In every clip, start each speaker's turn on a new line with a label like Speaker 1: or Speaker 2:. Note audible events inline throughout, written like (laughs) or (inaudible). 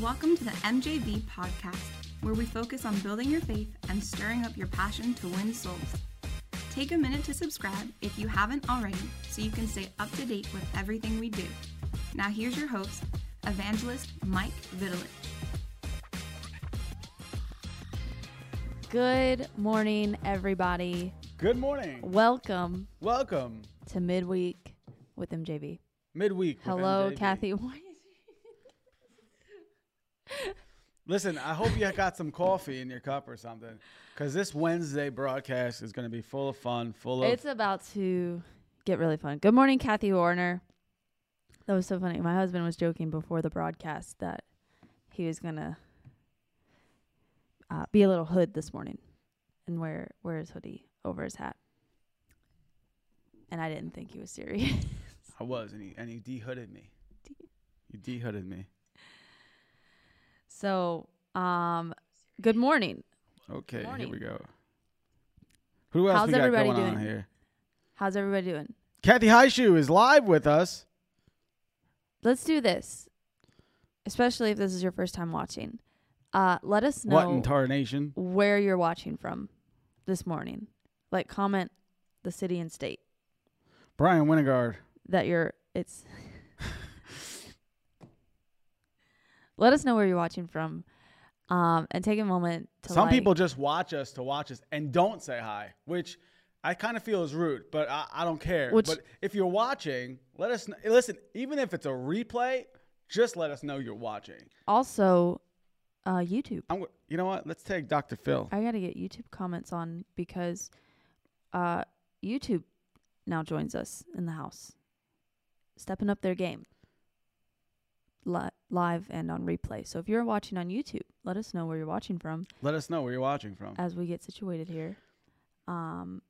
Speaker 1: Welcome to the MJV podcast, where we focus on building your faith and stirring up your passion to win souls. Take a minute to subscribe if you haven't already so you can stay up to date with everything we do. Now, here's your host, evangelist Mike Vitalich.
Speaker 2: Good morning, everybody.
Speaker 3: Good morning.
Speaker 2: Welcome
Speaker 3: Welcome.
Speaker 2: to Midweek with MJV.
Speaker 3: Midweek. with
Speaker 2: Hello,
Speaker 3: MJV.
Speaker 2: Kathy. Why is-
Speaker 3: Listen, I hope you got some coffee in your cup or something, because this Wednesday broadcast is going to be full of fun, full of.
Speaker 2: It's about to get really fun. Good morning, Kathy Warner. That was so funny. My husband was joking before the broadcast that he was gonna uh, be a little hood this morning and wear wear his hoodie over his hat. And I didn't think he was serious.
Speaker 3: I was, and he and he de-hooded me. (laughs) You de-hooded me.
Speaker 2: So, um, good morning.
Speaker 3: Okay,
Speaker 2: Morning.
Speaker 3: here we go. Who else
Speaker 2: How's
Speaker 3: we got
Speaker 2: everybody
Speaker 3: going on
Speaker 2: doing?
Speaker 3: here?
Speaker 2: How's everybody doing?
Speaker 3: Kathy Highshoe is live with us.
Speaker 2: let's do this. Especially if this is your first time watching. Uh, let us know
Speaker 3: What in tarnation?
Speaker 2: where you're watching from this morning. Like comment the city and state
Speaker 3: Brian Winegard.
Speaker 2: that you're it's Let us know where you're watching from. Um and take a moment to
Speaker 3: Some
Speaker 2: like-
Speaker 3: people just watch us to watch us and don't say hi, which I kind of feel is rude, but I, I don't care.
Speaker 2: Which-
Speaker 3: but if you're watching, let us kn- listen. Even if it's a replay, just let us know you're watching.
Speaker 2: also uh YouTube.
Speaker 3: I'm. go- You know what? Let's take Dr. Phil.
Speaker 2: I got to get YouTube comments on because uh YouTube now joins us in the house. Stepping up their game. Li- live and on replay. So if you're watching on YouTube, let us know where you're watching from
Speaker 3: Let us know where you're watching from.
Speaker 2: as we get situated here. Um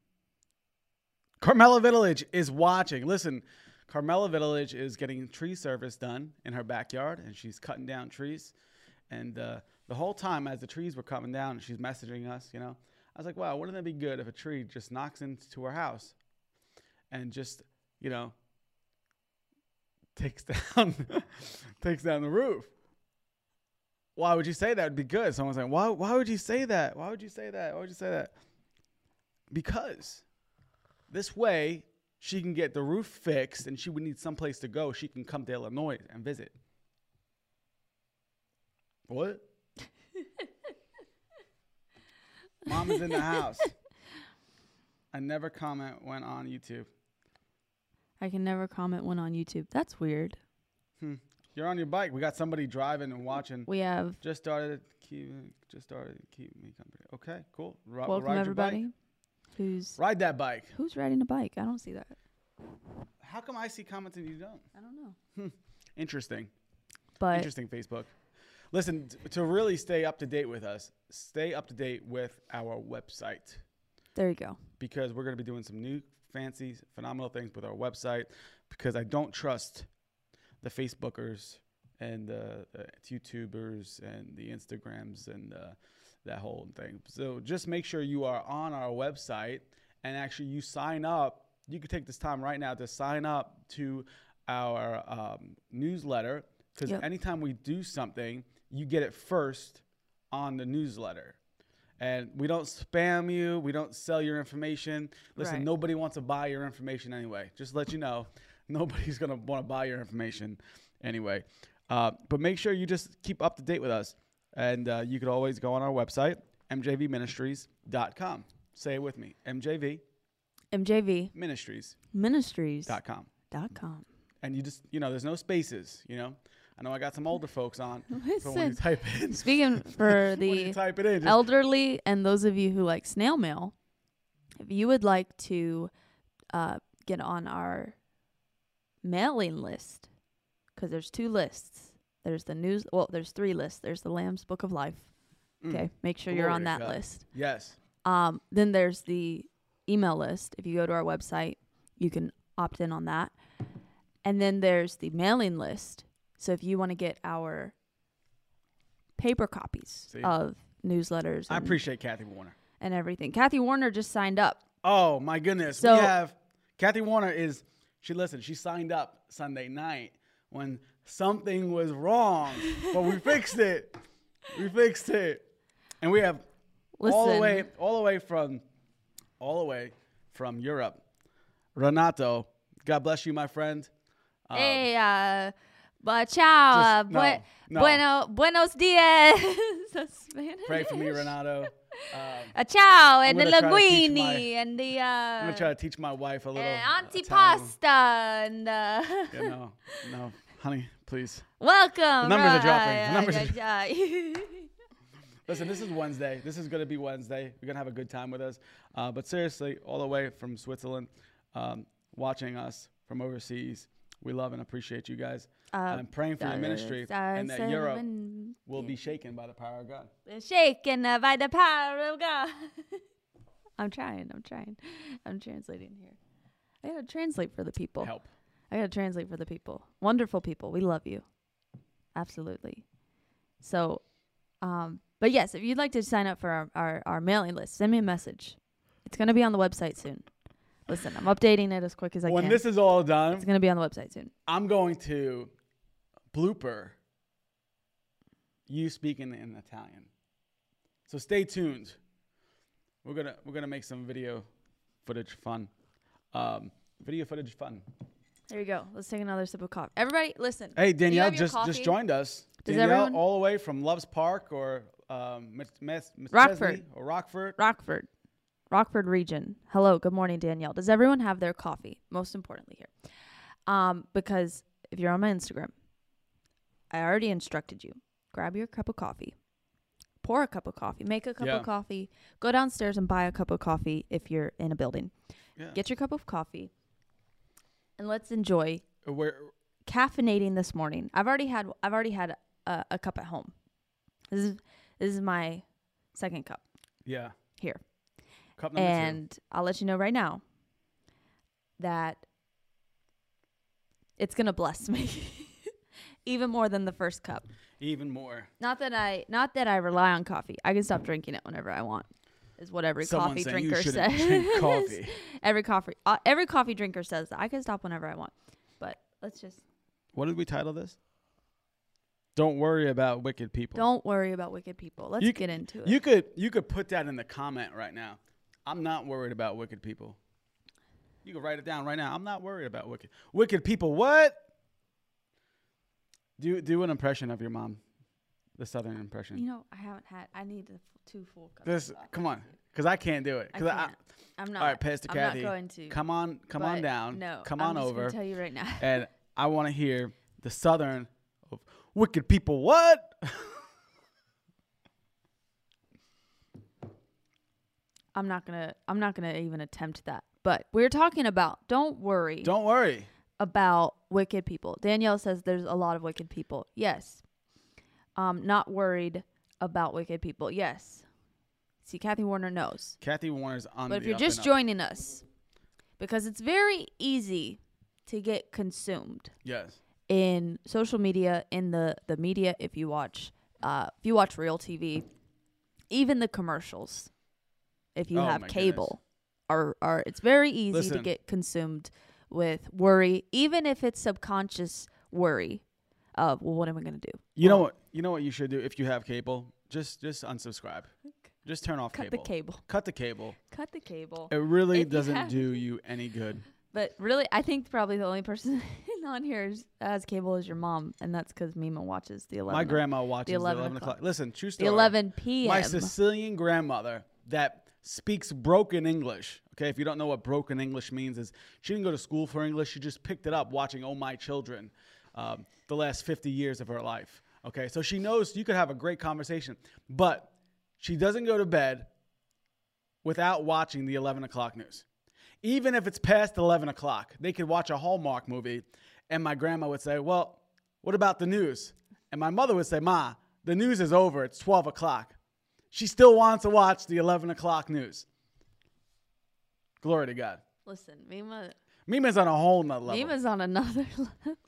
Speaker 3: Carmela Village is watching. Listen, Carmela Village is getting tree service done in her backyard, and she's cutting down trees. And uh, the whole time, as the trees were coming down, she's messaging us. You know, I was like, "Wow, wouldn't that be good if a tree just knocks into her house and just, you know, takes (laughs) down takes down the roof?" Why would you say that? Would be good. Someone's like, "Why? Why would you say that? Why would you say that? Why would you say that?" Because this way, she can get the roof fixed and she would need someplace to go. She can come to Illinois and visit. What? (laughs) Mom is in the house. I never comment when on YouTube.
Speaker 2: I can never comment one on YouTube. That's weird. Hmm.
Speaker 3: You're on your bike. We got somebody driving and watching.
Speaker 2: We have
Speaker 3: Just started. Keep, just started. Keep me company. Okay, cool. Ri-
Speaker 2: welcome
Speaker 3: ride
Speaker 2: everybody
Speaker 3: bike.
Speaker 2: who's
Speaker 3: Ride that bike.
Speaker 2: who's riding a bike. I don't see that.
Speaker 3: How come I see comments and you don't?
Speaker 2: I don't know. Hmm.
Speaker 3: Interesting.
Speaker 2: But
Speaker 3: Interesting, Facebook. Listen, t- to really stay up to date with us, stay up to date with our website
Speaker 2: there you go.
Speaker 3: because we're going to be doing some new, fancy, phenomenal things with our website because I don't trust the Facebookers and the, the YouTubers and the Instagrams and uh, that whole thing. So just make sure you are on our website and actually you sign up. You could take this time right now to sign up to our um, newsletter because
Speaker 2: Yep.
Speaker 3: anytime we do something, you get it first on the newsletter. And we don't spam you. We don't sell your information. Listen,
Speaker 2: Right.
Speaker 3: nobody wants to buy your information anyway. Just let you know, (laughs) nobody's gonna want to buy your information anyway. Uh, but make sure you just keep up to date with us, and uh, you could always go on our website, mjvministries.com. Say it with me, mjv.
Speaker 2: MJV ministries Ministries.com.
Speaker 3: And you just, you know, there's no spaces. You know, I know I got some older folks on. (laughs) So when you type in,
Speaker 2: speaking (laughs) for the
Speaker 3: type it in,
Speaker 2: elderly and those of you who like snail mail, if you would like to uh, get on our mailing list, because there's two lists. There's the news. Well, there's three lists. There's the Lamb's Book of Life.
Speaker 3: Mm.
Speaker 2: Okay, make sure you're on that
Speaker 3: God.
Speaker 2: list.
Speaker 3: yes.
Speaker 2: Um, then there's the email list. If you go to our website, you can opt in on that. And then there's the mailing list. So if you want to get our paper copies
Speaker 3: See?
Speaker 2: of newsletters
Speaker 3: I
Speaker 2: and,
Speaker 3: appreciate Kathy Warner.
Speaker 2: and everything, Kathy Warner just signed up.
Speaker 3: Oh my goodness.
Speaker 2: So-
Speaker 3: we have Kathy Warner is she listened. she signed up Sunday night, when something was wrong, but we fixed it. We fixed it, and we have all the way, all the way from, all the way from Europe. Renato, God bless you, my friend. Um,
Speaker 2: Hey, uh, but ciao, uh,
Speaker 3: Just-
Speaker 2: bue-
Speaker 3: no, no.
Speaker 2: bueno, buenos dias. (laughs)
Speaker 3: Pray for me, Renato. (laughs) Um,
Speaker 2: Uh, ciao, and the
Speaker 3: gonna try to teach
Speaker 2: linguine,
Speaker 3: my-
Speaker 2: and the uh,
Speaker 3: I'm gonna try to teach my wife a little
Speaker 2: uh,
Speaker 3: Italian.
Speaker 2: antipasta, and uh,
Speaker 3: Yeah, no, no, honey, please.
Speaker 2: welcome.
Speaker 3: The numbers are
Speaker 2: uh,
Speaker 3: dropping.
Speaker 2: uh,
Speaker 3: The numbers
Speaker 2: uh,
Speaker 3: are (laughs)
Speaker 2: uh,
Speaker 3: Listen, this is Wednesday. This is going to be Wednesday. We're going to have a good time with us. Uh, but seriously, all the way from Switzerland, um, watching us from overseas, we love and appreciate you guys.
Speaker 2: Uh,
Speaker 3: I'm praying for your ministry and that Europe will be shaken by the power of God.
Speaker 2: shaken uh, by the power of God. (laughs) I'm trying. I'm trying. I'm translating here. I gotta translate for the people.
Speaker 3: Help.
Speaker 2: I gotta translate for the people. Wonderful people. We love you. Absolutely. So, um, but yes, if you'd like to sign up for our, our, our mailing list, send me a message. It's gonna be on the website soon. Listen, I'm updating it as quick as I
Speaker 3: when
Speaker 2: can.
Speaker 3: When this is all done,
Speaker 2: it's gonna be on the website soon.
Speaker 3: I'm going to blooper you speaking in Italian. So stay tuned. We're gonna we're gonna make some video footage fun. Um, video footage fun.
Speaker 2: There you go. Let's take another sip of coffee. Everybody, listen.
Speaker 3: Hey
Speaker 2: you
Speaker 3: Danielle just
Speaker 2: coffee?
Speaker 3: just joined us.
Speaker 2: Does
Speaker 3: Danielle
Speaker 2: everyone-
Speaker 3: all the way from Loves Park or um, Mc- Mc-
Speaker 2: Rockford.
Speaker 3: Or Rockford.
Speaker 2: Rockford, Rockford region. Hello, good morning, Danielle. Does everyone have their coffee? Most importantly here, um, because if you're on my Instagram, I already instructed you. Grab your cup of coffee, pour a cup of coffee, make a cup
Speaker 3: Yeah.
Speaker 2: of coffee, go downstairs and buy a cup of coffee if you're in a building.
Speaker 3: Yeah.
Speaker 2: Get your cup of coffee, and let's enjoy
Speaker 3: Uh, Where
Speaker 2: caffeinating this morning. I've already had I've already had a, a cup at home. This is this is my second cup
Speaker 3: yeah.
Speaker 2: here.
Speaker 3: Cup number
Speaker 2: and I'll let you know right now that it's gonna bless (laughs) me even more than the first cup.
Speaker 3: Even more.
Speaker 2: Not that I not that I rely on coffee. I can stop drinking it whenever I want. Is what every
Speaker 3: Someone
Speaker 2: coffee
Speaker 3: saying you
Speaker 2: drinker
Speaker 3: shouldn't
Speaker 2: says.
Speaker 3: drink (laughs) coffee.
Speaker 2: every coffee uh, every coffee drinker says that. I can stop whenever I want. But let's just
Speaker 3: What did we title this? Don't worry about wicked people.
Speaker 2: don't worry about wicked people. Let's
Speaker 3: You
Speaker 2: get into it.
Speaker 3: You could you could put that in the comment right now. I'm not worried about wicked people. You can write it down right now. I'm not worried about wicked wicked people. What? Do do an impression of your mom, the southern impression.
Speaker 2: you know, I haven't had I need the f- two full cups.
Speaker 3: this come on, because I can't do it.
Speaker 2: I
Speaker 3: 'Cause
Speaker 2: can't. I'm not.
Speaker 3: all right, Pastor
Speaker 2: I'm
Speaker 3: Kathy,
Speaker 2: not going to.
Speaker 3: come on, come on down.
Speaker 2: No,
Speaker 3: come
Speaker 2: I'm
Speaker 3: on
Speaker 2: just
Speaker 3: over,
Speaker 2: tell you right now.
Speaker 3: and I want to hear the southern of wicked people. What? (laughs)
Speaker 2: I'm not gonna. I'm not gonna even attempt that. But we're talking about. Don't worry
Speaker 3: Don't worry.
Speaker 2: About wicked people. Danielle says there's a lot of wicked people. Yes. Um, not worried about wicked people. Yes. See, Kathy Warner knows.
Speaker 3: Kathy Warner's on.
Speaker 2: But if you're just joining us, because it's very easy to get consumed
Speaker 3: yes,
Speaker 2: in social media, in the the media. If you watch, uh, if you watch real TV, even the commercials, if you
Speaker 3: Oh,
Speaker 2: have cable, are are it's very easy to get consumed with worry, even if it's subconscious worry of well, what am I going to do?
Speaker 3: You know what? You know what you should do if you have cable. Just just unsubscribe. Just turn off cable.
Speaker 2: Cut
Speaker 3: cable.
Speaker 2: the cable.
Speaker 3: Cut the cable.
Speaker 2: Cut the cable.
Speaker 3: It really
Speaker 2: If
Speaker 3: doesn't
Speaker 2: have-
Speaker 3: do (laughs) you any good.
Speaker 2: But really, I think probably the only person (laughs) on here is, has cable is your mom, and that's because Mima watches the 11.
Speaker 3: My grandma watches the
Speaker 2: 11
Speaker 3: 11, o'clock. Listen, true
Speaker 2: the
Speaker 3: story.
Speaker 2: 11 p.m.
Speaker 3: My Sicilian grandmother that speaks broken English. Okay, if you don't know what broken English means, is she didn't go to school for English. She just picked it up watching Oh My Children, um, the last 50 years of her life. Okay, so she knows you could have a great conversation, but she doesn't go to bed without watching the 11 o'clock news. Even if it's past 11 o'clock, they could watch a Hallmark movie, and my grandma would say, Well, what about the news? And my mother would say, Ma, the news is over. It's 12 o'clock. She still wants to watch the 11 o'clock news. Glory to God.
Speaker 2: Listen, Mima,
Speaker 3: Mima's on a whole nother level.
Speaker 2: Mima's on another (laughs) level.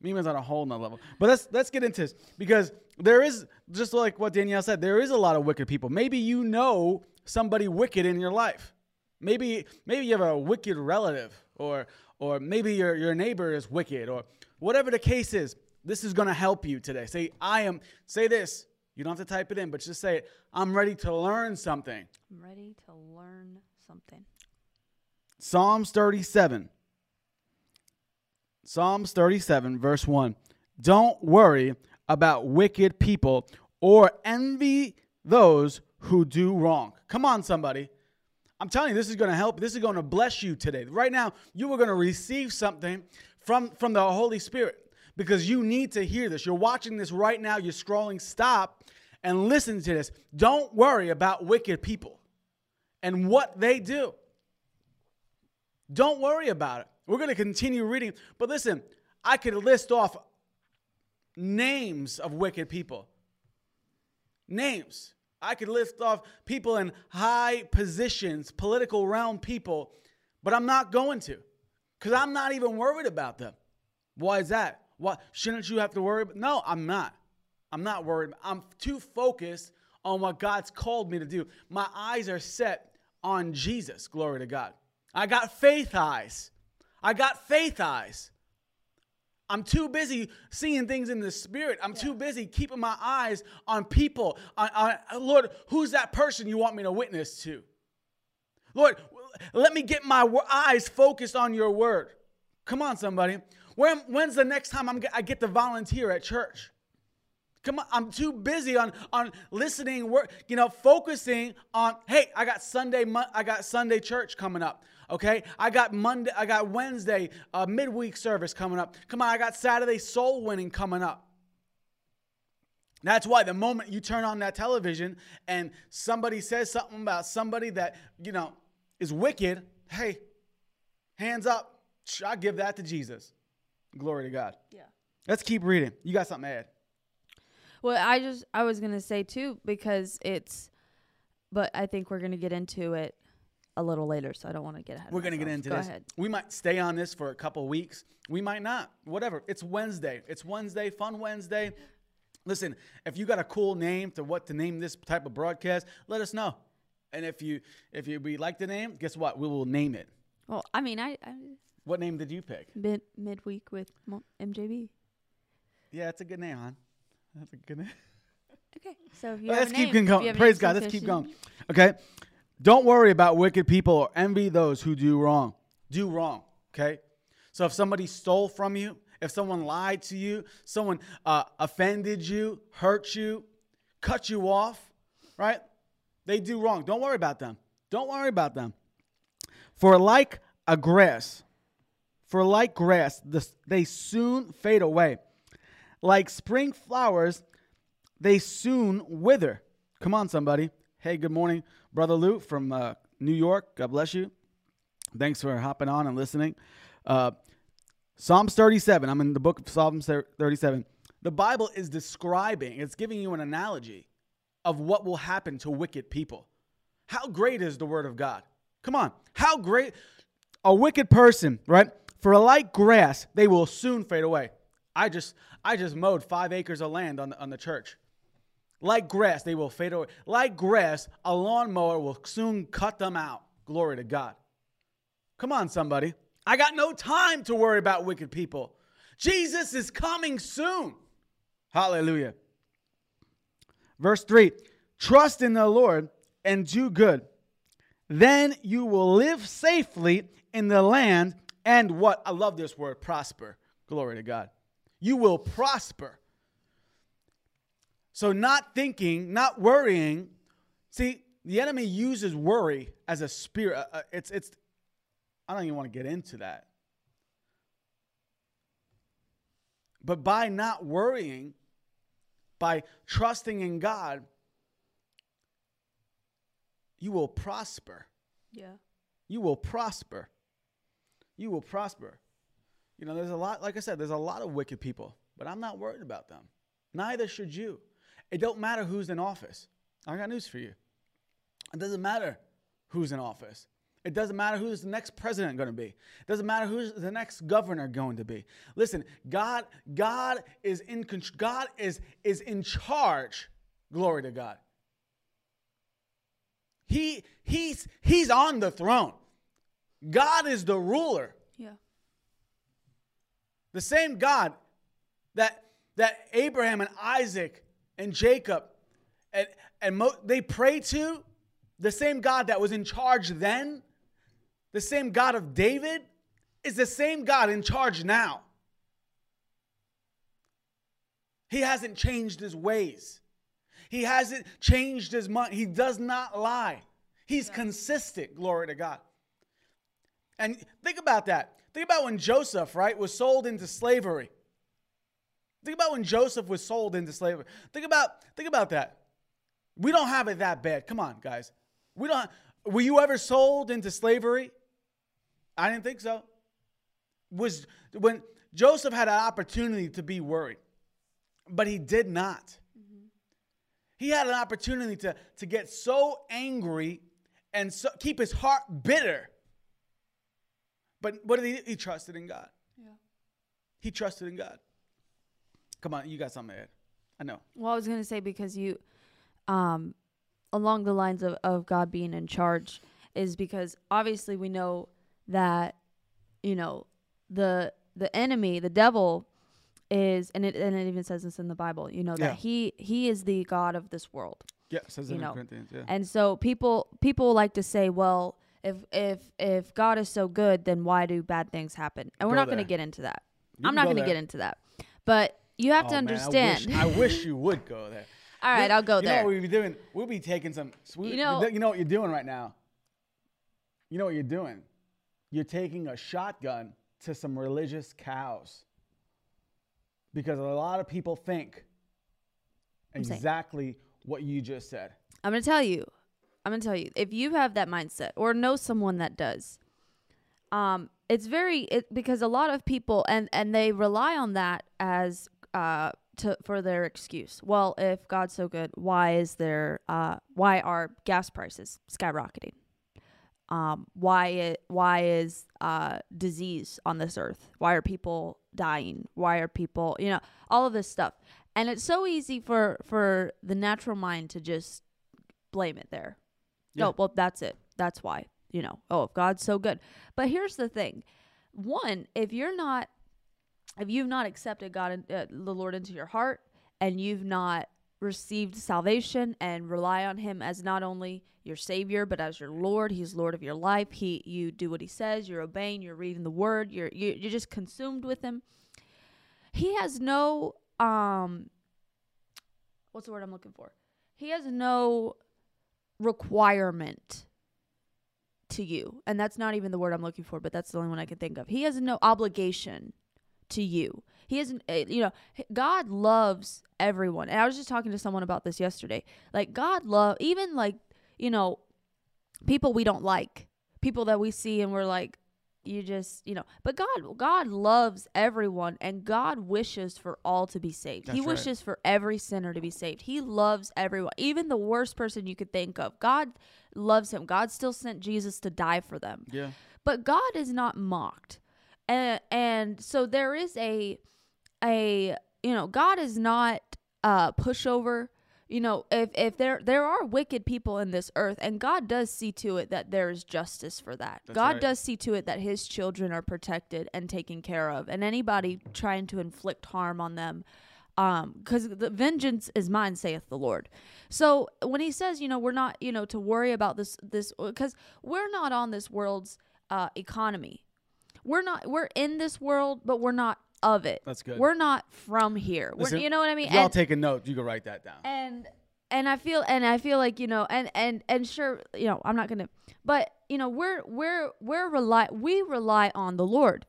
Speaker 3: Mima's on a whole nother level. But let's let's get into this because there is just like what Danielle said, there is a lot of wicked people. Maybe you know somebody wicked in your life. Maybe maybe you have a wicked relative or or maybe your, your neighbor is wicked, or whatever the case is, this is going to help you today. Say, I am, say this. You don't have to type it in, but just say it. I'm ready to learn something.
Speaker 2: I'm ready to learn something.
Speaker 3: Psalms 37. Psalms 37, verse 1. Don't worry about wicked people or envy those who do wrong. Come on, somebody. I'm telling you, this is going to help. This is going to bless you today. Right now, you are going to receive something from, from the Holy Spirit because you need to hear this. You're watching this right now, you're scrolling. Stop and listen to this. Don't worry about wicked people and what they do. Don't worry about it. We're going to continue reading. But listen, I could list off names of wicked people. Names. I could list off people in high positions, political realm people, but I'm not going to because I'm not even worried about them. Why is that? Why shouldn't you have to worry? About? No, I'm not. I'm not worried. I'm too focused on what God's called me to do. My eyes are set on Jesus. Glory to God. I got faith eyes. I got faith eyes. I'm too busy seeing things in the spirit. I'm yeah. too busy keeping my eyes on people. On, on, Lord, who's that person you want me to witness to? Lord, let me get my eyes focused on your word. Come on, somebody. When, when's the next time I'm, I get to volunteer at church? Come on, I'm too busy on on listening, work, you know, focusing on. Hey, I got Sunday, I got Sunday church coming up. Okay, I got Monday, I got Wednesday uh, midweek service coming up. Come on, I got Saturday soul winning coming up. That's why the moment you turn on that television and somebody says something about somebody that you know is wicked, hey, hands up. I give that to Jesus. Glory to God.
Speaker 2: Yeah.
Speaker 3: Let's keep reading. You got something to add?
Speaker 2: Well, I just I was gonna say too because it's, but I think we're gonna get into it a little later, so I don't want to get ahead.
Speaker 3: We're gonna get into
Speaker 2: Go
Speaker 3: this.
Speaker 2: Ahead.
Speaker 3: We might stay on this for a couple weeks. We might not. Whatever. It's Wednesday. It's Wednesday. Fun Wednesday. Listen, if you got a cool name to what to name this type of broadcast, let us know. And if you if you we like the name, guess what? We will name it.
Speaker 2: Well, I mean, I, I
Speaker 3: what name did you pick?
Speaker 2: Mid midweek with MJV.
Speaker 3: Yeah, it's a good name, hon. That's a good name. (laughs)
Speaker 2: Okay, so if you
Speaker 3: let's
Speaker 2: keep
Speaker 3: name, going. Praise God. Let's keep going. Okay, don't worry about wicked people or envy those who do wrong. Do wrong. Okay, so if somebody stole from you, if someone lied to you, someone uh, offended you, hurt you, cut you off, right? They do wrong. Don't worry about them. Don't worry about them. For like a grass, for like grass, the, they soon fade away. Like spring flowers, they soon wither. Come on, somebody. Hey, good morning, Brother Lou from uh, New York. God bless you. Thanks for hopping on and listening. Uh, Psalms 37. I'm in the book of Psalms 37. The Bible is describing, it's giving you an analogy of what will happen to wicked people. How great is the word of God? Come on. How great a wicked person, right? For like grass, they will soon fade away. I just I just mowed five acres of land on the, on the church. Like grass, they will fade away. Like grass, a lawnmower will soon cut them out. Glory to God. Come on, somebody. I got no time to worry about wicked people. Jesus is coming soon. Hallelujah. Verse 3 Trust in the Lord and do good. Then you will live safely in the land and what? I love this word prosper. Glory to God you will prosper. So, not thinking, not worrying. See, the enemy uses worry as a spirit. Uh, uh, it's, it's, I don't even want to get into that. But by not worrying, by trusting in God, you will prosper.
Speaker 2: Yeah.
Speaker 3: You will prosper. You will prosper. You know, there's a lot, like I said, there's a lot of wicked people, but I'm not worried about them. Neither should you. It don't matter who's in office. I got news for you. It doesn't matter who's in office. It doesn't matter who's the next president going to be. It doesn't matter who's the next governor going to be. Listen, God, God is in. God is, is in charge. Glory to God. He, he's, he's on the throne. God is the ruler.
Speaker 2: Yeah.
Speaker 3: The same God that that Abraham and Isaac and Jacob and and Mo, they pray to, the same God that was in charge then, the same God of David, is the same God in charge now. He hasn't changed his ways. He hasn't changed his mind. He does not lie. He's consistent. Glory to God. And think about that. Think about when Joseph, right, was sold into slavery. Think about when Joseph was sold into slavery. Think about think about that. We don't have it that bad. Come on, guys. We don't were you ever sold into slavery? I didn't think so. Was when Joseph had an opportunity to be worried, but he did not. Mm-hmm. He had an opportunity to, to get so angry and so, keep his heart bitter. But what did he? He trusted in God.
Speaker 2: Yeah.
Speaker 3: He trusted in God. Come on, you got something to add. I know.
Speaker 2: Well, I was gonna say because you, um, along the lines of, of God being in charge, is because obviously we know that, you know, the the enemy, the devil, is and it and it even says this in the Bible. You know that he he is the god of this world.
Speaker 3: Yeah, says
Speaker 2: You
Speaker 3: in
Speaker 2: know,
Speaker 3: Corinthians. Yeah.
Speaker 2: And so people people like to say, well, if if if God is so good, then why do bad things happen? And we're
Speaker 3: Go
Speaker 2: not going to get into that.
Speaker 3: You
Speaker 2: I'm not going to get into that. But you have to
Speaker 3: Oh, man, I
Speaker 2: understand.
Speaker 3: wish- I (laughs) wish, you would go there.
Speaker 2: All right,
Speaker 3: We-
Speaker 2: I'll go
Speaker 3: you
Speaker 2: there.
Speaker 3: know what we'd be doing? We'll be taking some. so we-
Speaker 2: You know-
Speaker 3: you know what you're doing right now. You know what you're doing. You're taking a shotgun to some religious cows. Because a lot of people think exactly what you just said.
Speaker 2: I'm going to tell you. I'm to tell you. If you have that mindset or know someone that does, um, it's very it, because a lot of people and and they rely on that as uh to for their excuse. Well, if God's so good, why is there uh why are gas prices skyrocketing? Um, why it why is uh disease on this earth? Why are people dying? Why are people you know all of this stuff? And it's so easy for for the natural mind to just blame it there.
Speaker 3: Yeah.
Speaker 2: No, well that's it. That's why you know. Oh, God's so good. But here's the thing: one, if you're not, if you've not accepted God, and uh, the Lord into your heart, and you've not received salvation and rely on Him as not only your Savior but as your Lord, He's Lord of your life. He, you do what He says. You're obeying. You're reading the Word. You're you, you're just consumed with Him. He has no um. What's the word I'm looking for? He has no requirement to you. And that's not even the word I'm looking for, but that's the only one I can think of. He has no obligation to you. He hasn't, uh, you know, God loves everyone. And I was just talking to someone about this yesterday. Like, God love, even like, you know, people we don't like, people that we see and we're like, you just, you know, but God, God loves everyone and God wishes for all to be saved. he
Speaker 3: That's right.
Speaker 2: wishes for every sinner to be saved. He loves everyone, even the worst person you could think of. God loves him. God still sent Jesus to die for them
Speaker 3: Yeah.
Speaker 2: but God is not mocked. And and so there is a a you know, God is not a pushover. You know, if if there there are wicked people in this earth and God does see to it that there is justice for that.
Speaker 3: That's
Speaker 2: God
Speaker 3: right.
Speaker 2: does see to it that his children are protected and taken care of and anybody trying to inflict harm on them um because the vengeance is mine saith the lord so when he says you know we're not you know to worry about this this because we're not on this world's uh economy we're not we're in this world but we're not of it.
Speaker 3: That's good.
Speaker 2: we're not from here. We're,
Speaker 3: Listen,
Speaker 2: you know what i mean?
Speaker 3: y'all
Speaker 2: And-
Speaker 3: taking notes, you can write that down.
Speaker 2: and and I feel and I feel like you know and and and sure you know I'm not gonna but you know we're we're we're rely we rely on the Lord.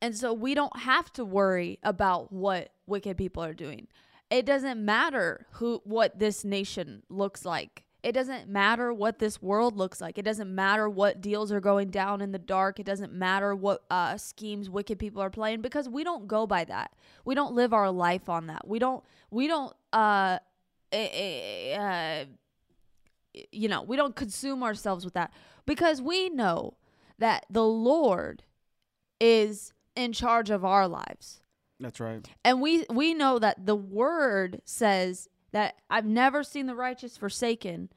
Speaker 2: And so we don't have to worry about what wicked people are doing. It doesn't matter who what this nation looks like it doesn't matter what this world looks like it doesn't matter what deals are going down in the dark it doesn't matter what uh, schemes wicked people are playing because we don't go by that we don't live our life on that we don't we don't uh eh, eh, uh, you know, we don't consume ourselves with that because we know that the Lord is in charge of our lives.
Speaker 3: That's right.
Speaker 2: And we we know that the word says that I've never seen the righteous forsaken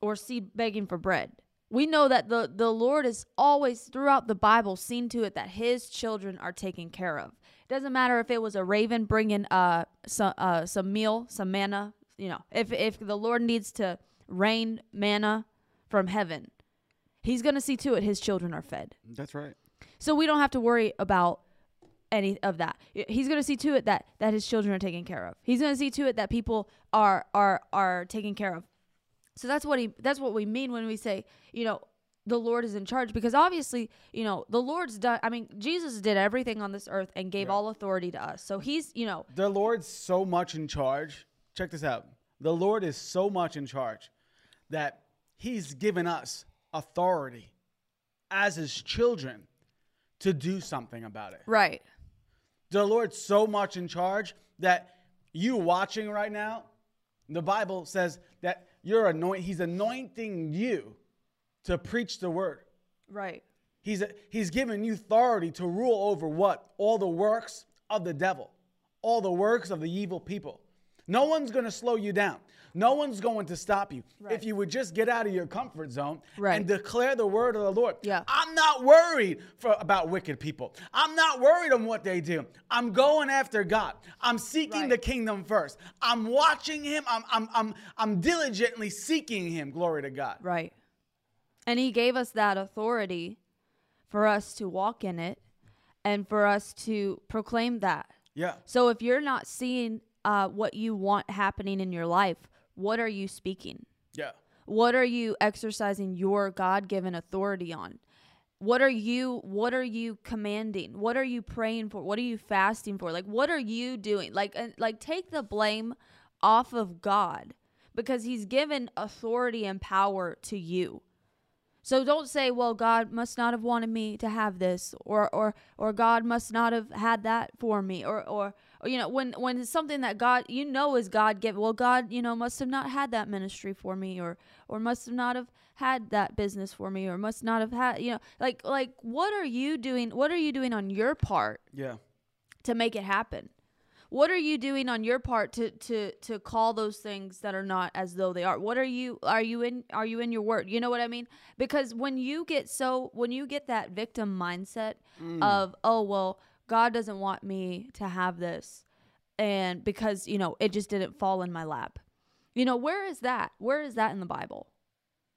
Speaker 2: or seed begging for bread. we know that the the Lord is always throughout the Bible seen to it that His children are taken care of. It doesn't matter if it was a raven bringing uh some uh some meal, some manna. You know, if if the Lord needs to rain manna from heaven, He's gonna see to it His children are fed.
Speaker 3: That's right.
Speaker 2: So we don't have to worry about any of that. He's going to see to it that that his children are taken care of. He's going to see to it that people are are are taken care of. So that's what he that's what we mean when we say, you know, the Lord is in charge because obviously, you know, the Lord's done I mean, Jesus did everything on this earth and gave all authority to us. So he's, you know,
Speaker 3: The Lord's so much in charge. Check this out. The Lord is so much in charge that He's given us authority as His children to do something about it.
Speaker 2: right.
Speaker 3: The Lord's so much in charge that you watching right now, the Bible says that you're anoint. He's anointing you to preach the word.
Speaker 2: Right.
Speaker 3: He's, he's given you authority to rule over what? All the works of the devil, all the works of the evil people. No one's going to slow you down. No one's going to stop you.
Speaker 2: Right.
Speaker 3: If you would just get out of your comfort zone
Speaker 2: Right.
Speaker 3: and declare the word of the Lord.
Speaker 2: Yeah.
Speaker 3: I'm not worried for, about wicked people. I'm not worried on what they do. I'm going after God. I'm seeking
Speaker 2: Right.
Speaker 3: the kingdom first. I'm watching him. I'm, I'm, I'm, I'm diligently seeking him. Glory to God.
Speaker 2: Right. And he gave us that authority for us to walk in it and for us to proclaim that.
Speaker 3: Yeah.
Speaker 2: So if you're not seeing uh, what you want happening in your life, what are you speaking?
Speaker 3: Yeah.
Speaker 2: What are you exercising your God-given authority on? What are you what are you commanding? What are you praying for? What are you fasting for? Like what are you doing? Like uh, like take the blame off of God because he's given authority and power to you. So don't say, "Well, God must not have wanted me to have this," or or or God must not have had that for me, or, or you know, when when it's something that God you know is God given. Well, God, you know, must have not had that ministry for me, or or must have not have had that business for me, or must not have had, you know, like like what are you doing? What are you doing on your part
Speaker 3: Yeah.
Speaker 2: to make it happen? What are you doing on your part to to to call those things that are not as though they are? What are you are you in are you in your word? You know what I mean? Because when you get so when you get that victim mindset mm. of oh well God doesn't want me to have this and because you know it just didn't fall in my lap. You know, where is that? Where is that in the Bible?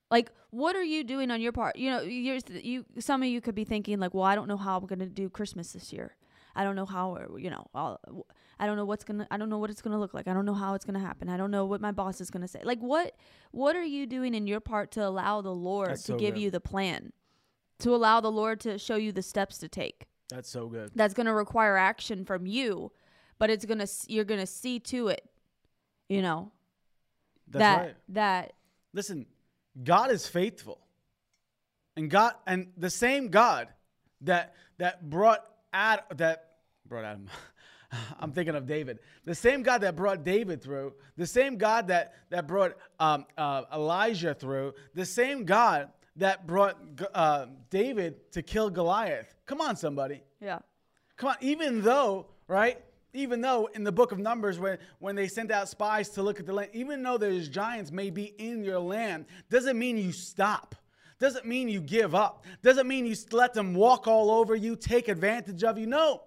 Speaker 2: Like, what are you doing on your part? You know, you're, you some of you could be thinking like, well, I don't know how I'm gonna do Christmas this year. I don't know how, or, you know, I'll, I don't know what's gonna, I don't know what it's gonna look like. I don't know how it's gonna happen. I don't know what my boss is gonna say. Like, what, what are you doing in your part to allow the Lord
Speaker 3: That's
Speaker 2: to
Speaker 3: so
Speaker 2: give
Speaker 3: good.
Speaker 2: you the plan, to allow the Lord to show you the steps to take?
Speaker 3: That's so good.
Speaker 2: That's gonna require action from you, but it's gonna, you're gonna see to it, you know,
Speaker 3: That's
Speaker 2: that
Speaker 3: right.
Speaker 2: that
Speaker 3: Listen, God is faithful. And God and the same God that that brought Ad that brought Adam. (laughs) I'm thinking of David. The same God that brought David through, the same God that that brought um, uh, Elijah through, the same God that brought uh, David to kill Goliath. Come on, somebody.
Speaker 2: yeah,
Speaker 3: Come on, even though, right? Even though in the book of Numbers, when, when they sent out spies to look at the land, even though there's giants may be in your land, doesn't mean you stop. Doesn't mean you give up. Doesn't mean you let them walk all over you, take advantage of you. No,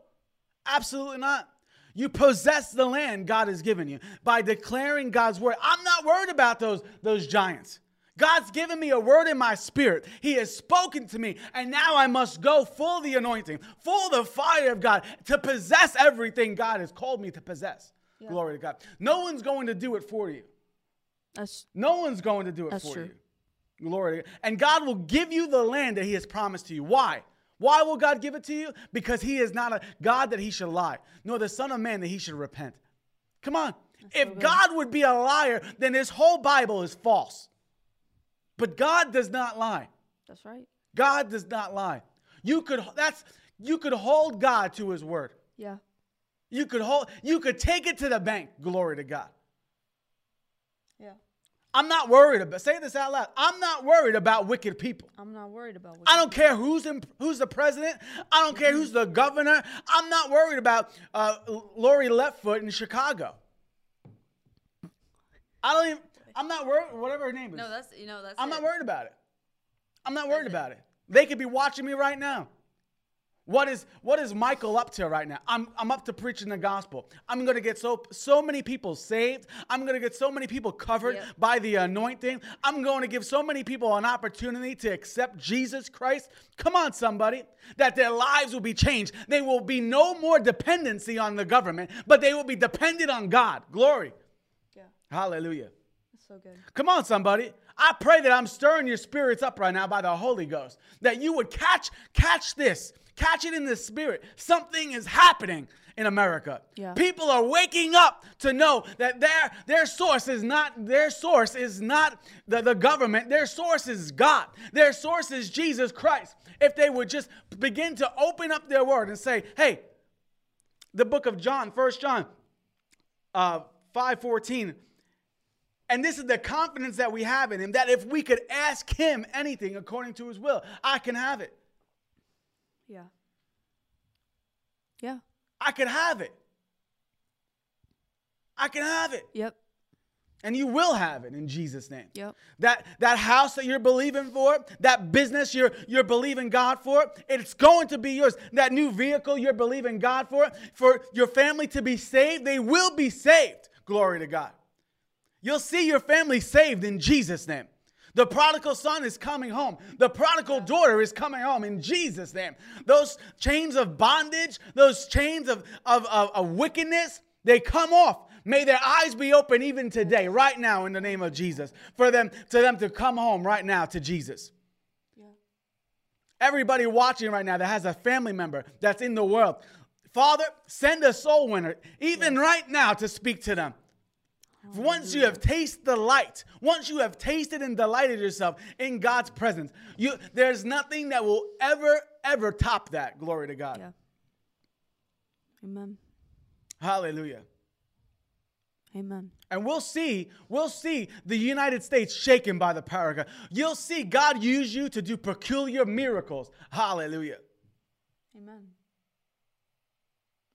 Speaker 3: absolutely not. You possess the land God has given you by declaring God's word. I'm not worried about those, those giants. God's given me a word in my spirit. He has spoken to me, and now I must go full the anointing, full the fire of God to possess everything God has called me to possess. Glory to God. No one's going to do it for you.
Speaker 2: that's
Speaker 3: No one's going to do it
Speaker 2: That's
Speaker 3: for
Speaker 2: true.
Speaker 3: you. Glory to God. And God will give you the land that He has promised to you. Why? Why will God give it to you? Because He is not a God that He should lie, nor the Son of Man that He should repent. Come on. if God would be a liar, then His whole Bible is false. But God does not lie.
Speaker 2: that's right.
Speaker 3: God does not lie. You could that's you could hold God to His word.
Speaker 2: Yeah,
Speaker 3: You could hold you could take it to the bank. Glory to God.
Speaker 2: yeah.
Speaker 3: I'm not worried about say this out loud. I'm not worried about wicked people.
Speaker 2: I'm not worried about.
Speaker 3: I don't care who's in, who's the president. I don't care who's the governor. I'm not worried about uh, Lori Leftfoot in Chicago. I don't even. I'm not worried. Whatever her name is.
Speaker 2: No, that's you know that's.
Speaker 3: I'm not worried about it. I'm not worried about it. They could be watching me right now. What is what is Michael up to right now? I'm I'm up to preaching the gospel. I'm gonna get so so many people saved. I'm gonna get so many people covered
Speaker 2: Yep.
Speaker 3: by the anointing. I'm going to give so many people an opportunity to accept Jesus Christ. Come on, somebody, that their lives will be changed. They will be no more dependency on the government, but they will be dependent on God. Glory.
Speaker 2: Yeah.
Speaker 3: Hallelujah.
Speaker 2: So good.
Speaker 3: Come on, somebody. I pray that I'm stirring your spirits up right now by the Holy Ghost. That you would catch catch this. Catch it in the spirit. Something is happening in America.
Speaker 2: Yeah.
Speaker 3: People are waking up to know that their their source is not their source is not the, the government. Their source is God. Their source is Jesus Christ. If they would just begin to open up their word and say, hey, the book of John, First John uh, 514. And this is the confidence that we have in him that if we could ask him anything according to his will, I can have it.
Speaker 2: Yeah. Yeah.
Speaker 3: I can have it. I can have it.
Speaker 2: Yep.
Speaker 3: And you will have it in Jesus' name.
Speaker 2: Yep.
Speaker 3: That that house that you're believing for, that business you're you're believing God for, it's going to be yours. That new vehicle you're believing God for, for your family to be saved, they will be saved. Glory to God. You'll see your family saved in Jesus' name. The prodigal son is coming home. The prodigal daughter is coming home in Jesus' name. Those chains of bondage, those chains of, of, of, of wickedness, they come off. May their eyes be open even today, right now, in the name of Jesus, for them to them to come home right now to Jesus.
Speaker 2: Yeah.
Speaker 3: Everybody watching right now that has a family member that's in the world, Father, send a soul winner, even right now, to speak to them. Once you have tasted the light, once you have tasted and delighted yourself in God's presence, you there's nothing that will ever, ever top that. Glory to God.
Speaker 2: Yeah. Amen.
Speaker 3: Hallelujah.
Speaker 2: Amen.
Speaker 3: And we'll see, we'll see the United States shaken by the power of God. You'll see God use you to do peculiar miracles. Hallelujah.
Speaker 2: Amen.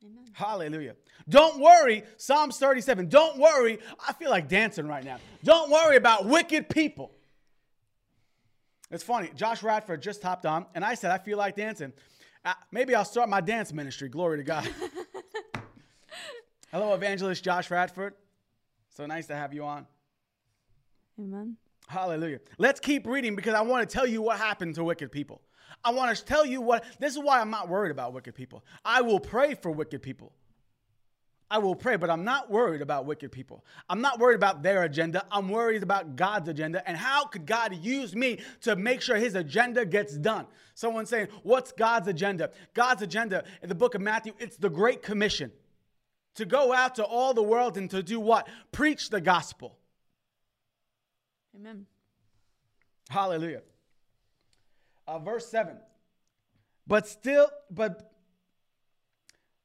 Speaker 2: Amen.
Speaker 3: Hallelujah. Don't worry, Psalms 37. Don't worry. I feel like dancing right now. Don't worry about wicked people. It's funny. Josh Radford just hopped on, and I said, I feel like dancing. Uh, maybe I'll start my dance ministry. Glory to God. (laughs) Hello, evangelist Josh Radford. So nice to have you on.
Speaker 2: Amen.
Speaker 3: Hallelujah. Let's keep reading because I want to tell you what happened to wicked people. I want to tell you what, this is why I'm not worried about wicked people. I will pray for wicked people. I will pray, but I'm not worried about wicked people. I'm not worried about their agenda. I'm worried about God's agenda and how could God use me to make sure his agenda gets done. Someone saying, What's God's agenda? God's agenda in the book of Matthew, it's the Great Commission to go out to all the world and to do what? Preach the gospel.
Speaker 2: Amen.
Speaker 3: Hallelujah. Uh, verse 7. But still, but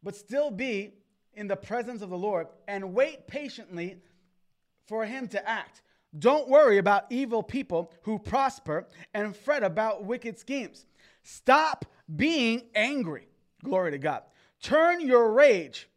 Speaker 3: but still be in the presence of the Lord and wait patiently for him to act. Don't worry about evil people who prosper and fret about wicked schemes. Stop being angry. Glory to God. Turn your rage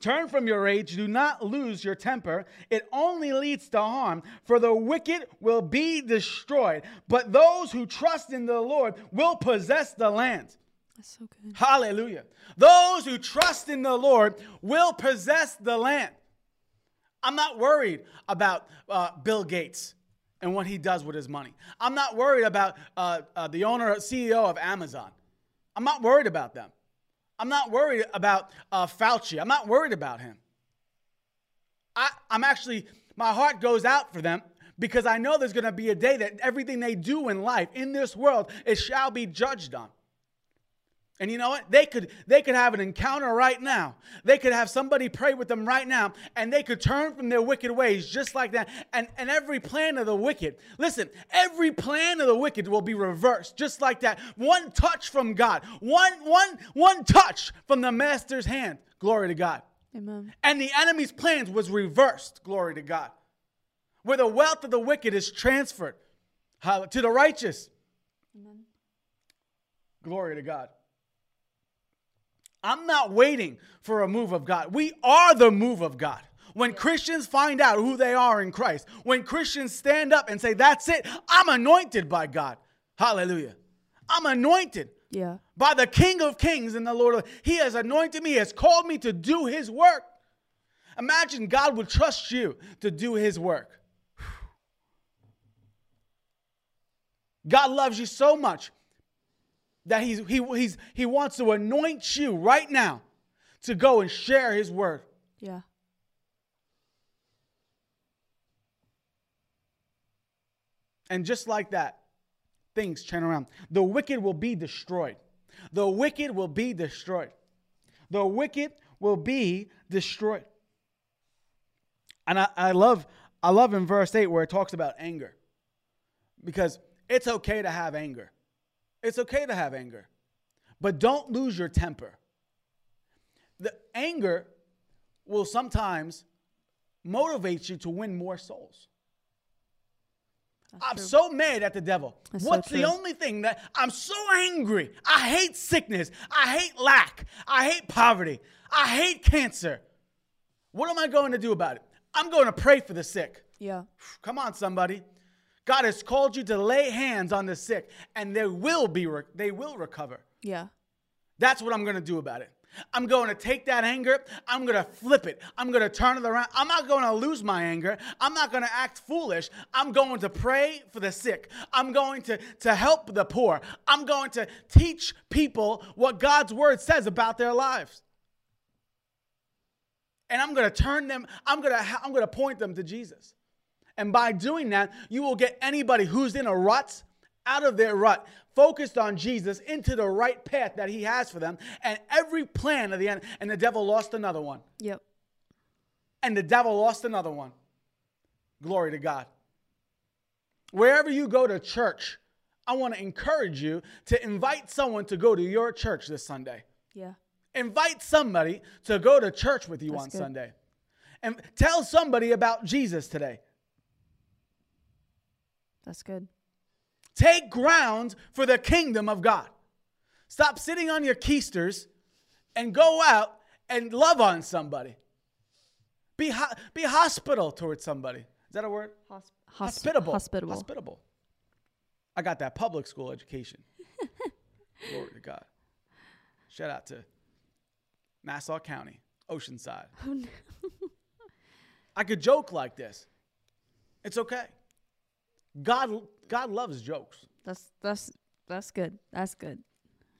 Speaker 3: Turn from your rage, do not lose your temper. It only leads to harm, for the wicked will be destroyed, but those who trust in the Lord will possess the land.
Speaker 2: That's so good.
Speaker 3: Hallelujah. Those who trust in the Lord will possess the land. I'm not worried about uh, Bill Gates and what he does with his money. I'm not worried about uh, uh, the owner, CEO of Amazon. I'm not worried about them. I'm not worried about uh, Fauci. I'm not worried about him. I, I'm actually, my heart goes out for them because I know there's going to be a day that everything they do in life, in this world, it shall be judged on. And you know what? They could they could have an encounter right now. They could have somebody pray with them right now, and they could turn from their wicked ways just like that. And and every plan of the wicked, listen, every plan of the wicked will be reversed just like that. One touch from God, one one one touch from the master's hand. Glory to God.
Speaker 2: Amen.
Speaker 3: And the enemy's plans was reversed. Glory to God. Where the wealth of the wicked is transferred to the righteous.
Speaker 2: Amen.
Speaker 3: Glory to God. I'm not waiting for a move of God. We are the move of God. When Christians find out who they are in Christ, when Christians stand up and say, That's it, I'm anointed by God. Hallelujah. I'm anointed
Speaker 2: Yeah.
Speaker 3: by the King of Kings and the Lord of He has anointed me, He has called me to do His work. Imagine God would trust you to do His work. (sighs) God loves you so much that he's, he, he's, he wants to anoint you right now to go and share His word.
Speaker 2: Yeah.
Speaker 3: And just like that, things turn around. The wicked will be destroyed. The wicked will be destroyed. The wicked will be destroyed. And I, I love I love in verse 8 where it talks about anger. Because it's okay to have anger. It's okay to have anger. But don't lose your temper. The anger will sometimes motivate you to win more souls.
Speaker 2: That's
Speaker 3: I'm
Speaker 2: true.
Speaker 3: so mad at the devil.
Speaker 2: That's so
Speaker 3: What's the only thing that I'm so angry? I hate sickness. I hate lack. I hate poverty. I hate cancer. What am I going to do about it? I'm going to pray for the sick.
Speaker 2: yeah.
Speaker 3: Come on, somebody. God has called you to lay hands on the sick, and they will be re- they will recover.
Speaker 2: Yeah.
Speaker 3: That's what I'm going to do about it. I'm going to take that anger. I'm going to flip it. I'm going to turn it around. I'm not going to lose my anger. I'm not going to act foolish. I'm going to pray for the sick. I'm going to, to help the poor. I'm going to teach people what God's word says about their lives. And I'm going to turn them, I'm going to, I'm going to point them to Jesus. And by doing that, you will get anybody who's in a rut out of their rut, focused on Jesus into the right path that he has for them. And every plan of the end, and the devil lost another one.
Speaker 2: Yep.
Speaker 3: And the devil lost another one. Glory to God. Wherever you go to church, I want to encourage you to invite someone to go to your church this Sunday.
Speaker 2: Yeah.
Speaker 3: Invite somebody to go to church with you
Speaker 2: That's
Speaker 3: on
Speaker 2: good.
Speaker 3: Sunday. And tell somebody about Jesus today.
Speaker 2: That's good.
Speaker 3: Take ground for the kingdom of God. Stop sitting on your keisters and go out and love on somebody. Be, ho- be hospitable towards somebody. Is that a word?
Speaker 2: Hosp-
Speaker 3: Hospitable.
Speaker 2: Hospitable.
Speaker 3: Hospitable. I got that public school education. (laughs) Glory to God. Shout out to Nassau County, Oceanside.
Speaker 2: Oh, no. (laughs)
Speaker 3: I could joke like this. It's okay. God, God loves jokes.
Speaker 2: That's that's that's good. That's good.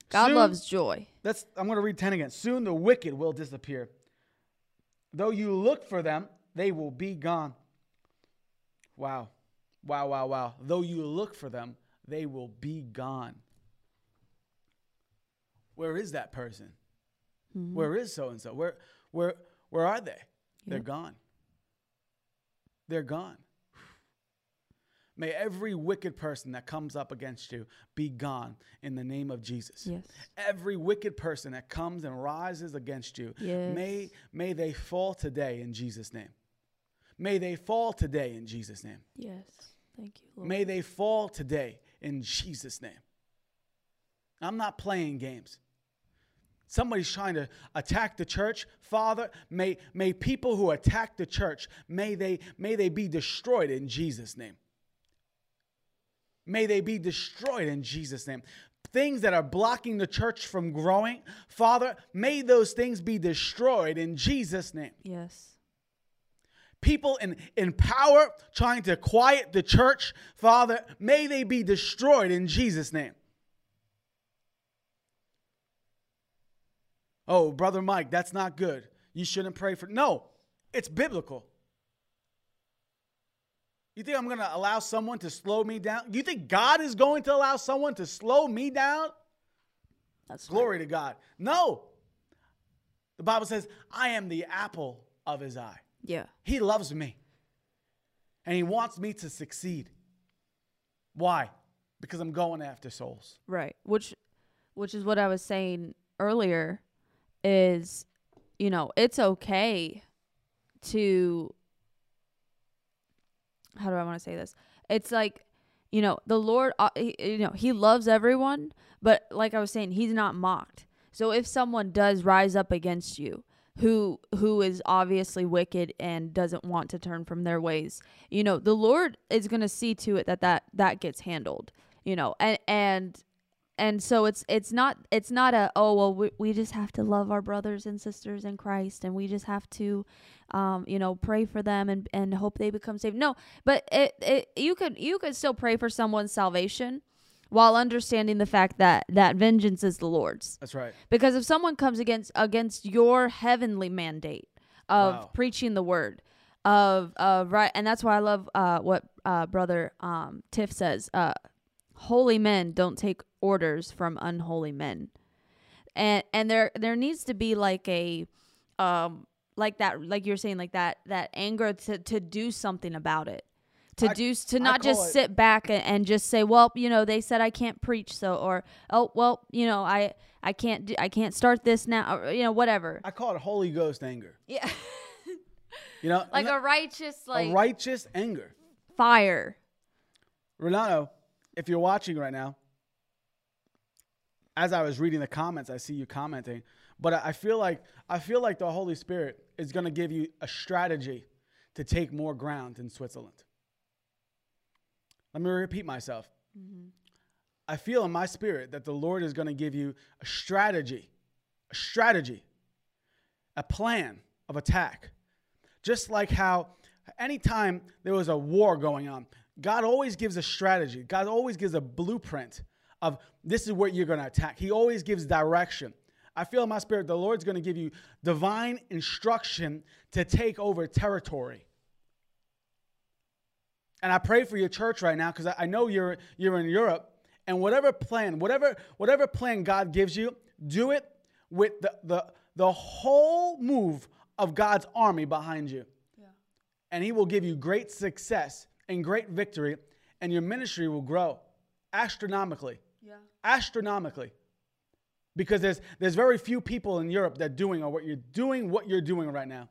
Speaker 2: God
Speaker 3: Soon-
Speaker 2: loves joy.
Speaker 3: Let's, I'm going to read 10 again. Soon the wicked will disappear. Though you look for them, they will be gone. Wow. Wow, wow, wow. Though you look for them, they will be gone. Where is that person? Hmm. Where is so and so? Where where where are they? They're gone. They're gone. May every wicked person that comes up against you be gone in the name of Jesus.
Speaker 2: Yes.
Speaker 3: Every wicked person that comes and rises against you,
Speaker 2: Yes.
Speaker 3: may, may they fall today in Jesus' name. May they fall today in Jesus' name.
Speaker 2: Yes. Thank you, Lord.
Speaker 3: May they fall today in Jesus' name. I'm not playing games. Somebody's trying to attack the church. Father, may, may people who attack the church, may they, may they be destroyed in Jesus' name. May they be destroyed in Jesus' name. Things that are blocking the church from growing, Father, may those things be destroyed in Jesus' name
Speaker 2: yes.
Speaker 3: people in, in power trying to quiet the church, Father, may they be destroyed in Jesus' name. Oh, Brother Mike, that's not good. You shouldn't pray for. No, it's biblical. You think I'm going to allow someone to slow me down? You think God is going to allow someone to slow me down?
Speaker 2: That's right.
Speaker 3: Glory to God. No. The Bible says, I am the apple of his eye.
Speaker 2: Yeah.
Speaker 3: He loves me. And he wants me to succeed. Why? Because I'm going after souls.
Speaker 2: Right. Which which is what I was saying earlier is you know, it's okay to how do I want to say this? It's like, you know, the Lord uh, he, you know, he loves everyone, but like I was saying, he's not mocked. So if someone does rise up against you, who who is obviously wicked and doesn't want to turn from their ways, you know, the Lord is going to see to it that that that gets handled. You you know, and and and so it's it's not it's not a oh well we, we just have to love our brothers and sisters in Christ and we just have to um you know pray for them and and hope they become saved. No, but it, it you could you could still pray for someone's salvation while understanding the fact that that vengeance is the Lord's.
Speaker 3: That's right.
Speaker 2: Because if someone comes against against your heavenly mandate of
Speaker 3: Wow.
Speaker 2: preaching the word of of right and that's why I love uh what uh brother um Tiff says uh holy men don't take orders from unholy men. And and there there needs to be like a um like that like you're saying like that that anger to to do something about it. To
Speaker 3: I-
Speaker 2: do to not just
Speaker 3: it-
Speaker 2: sit back and, and just say, well, you know, they said I can't preach, so or oh well, you know, I I can't do I can't start this now, or you know, whatever.
Speaker 3: I call it Holy Ghost anger.
Speaker 2: Yeah, (laughs)
Speaker 3: You know,
Speaker 2: like a righteous like
Speaker 3: a righteous anger.
Speaker 2: fire.
Speaker 3: Renato, if you're watching right now, as I was reading the comments, I see you commenting. But I feel like I feel like the Holy Spirit is going to give you a strategy to take more ground in Switzerland. Let me repeat myself. Mm-hmm. I feel in my spirit that the Lord is going to give you a strategy, a strategy, a plan of attack. Just like how anytime there was a war going on, God always gives a strategy. God always gives a blueprint of this is what you're going to attack. He always gives direction. I feel in my spirit the Lord's going to give you divine instruction to take over territory. And I pray for your church right now because I know you're you're in Europe. And whatever plan, whatever whatever plan God gives you, do it with the the, the whole move of God's army behind you. And He will give you great success and great victory, and your ministry will grow astronomically.
Speaker 2: Yeah.
Speaker 3: Astronomically. Because there's there's very few people in Europe that doing or what you're doing what you're doing right now.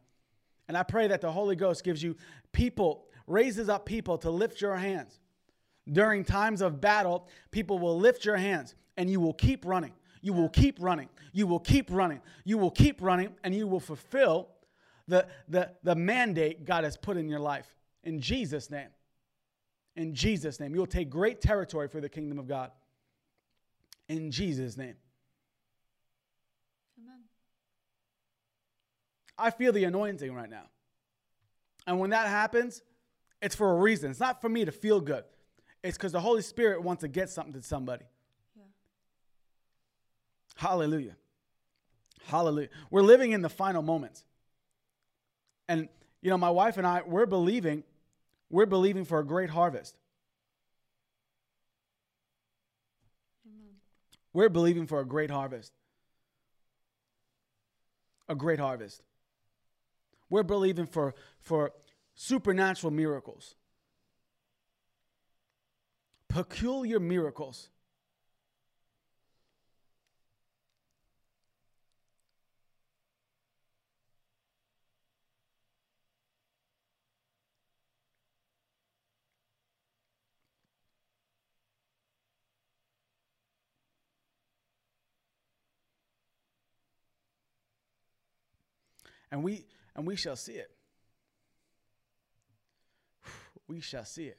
Speaker 3: And I pray that the Holy Ghost gives you people, raises up people to lift your hands. During times of battle, people will lift your hands and you will keep running. You will keep running. You will keep running. You will keep running and you will fulfill the, the, the mandate God has put in your life. In Jesus' name. In Jesus' name. You will take great territory for the kingdom of God. In Jesus' name. Amen. I feel the anointing right now. And when that happens, it's for a reason. It's not for me to feel good. It's because the Holy Spirit wants to get something to somebody. Yeah. Hallelujah. Hallelujah. We're living in the final moments. And you know, my wife and I, we're believing, we're believing for a great harvest. We're believing for a great harvest. A great harvest. We're believing for, for supernatural miracles, peculiar miracles. And we and we shall see it. We shall see it.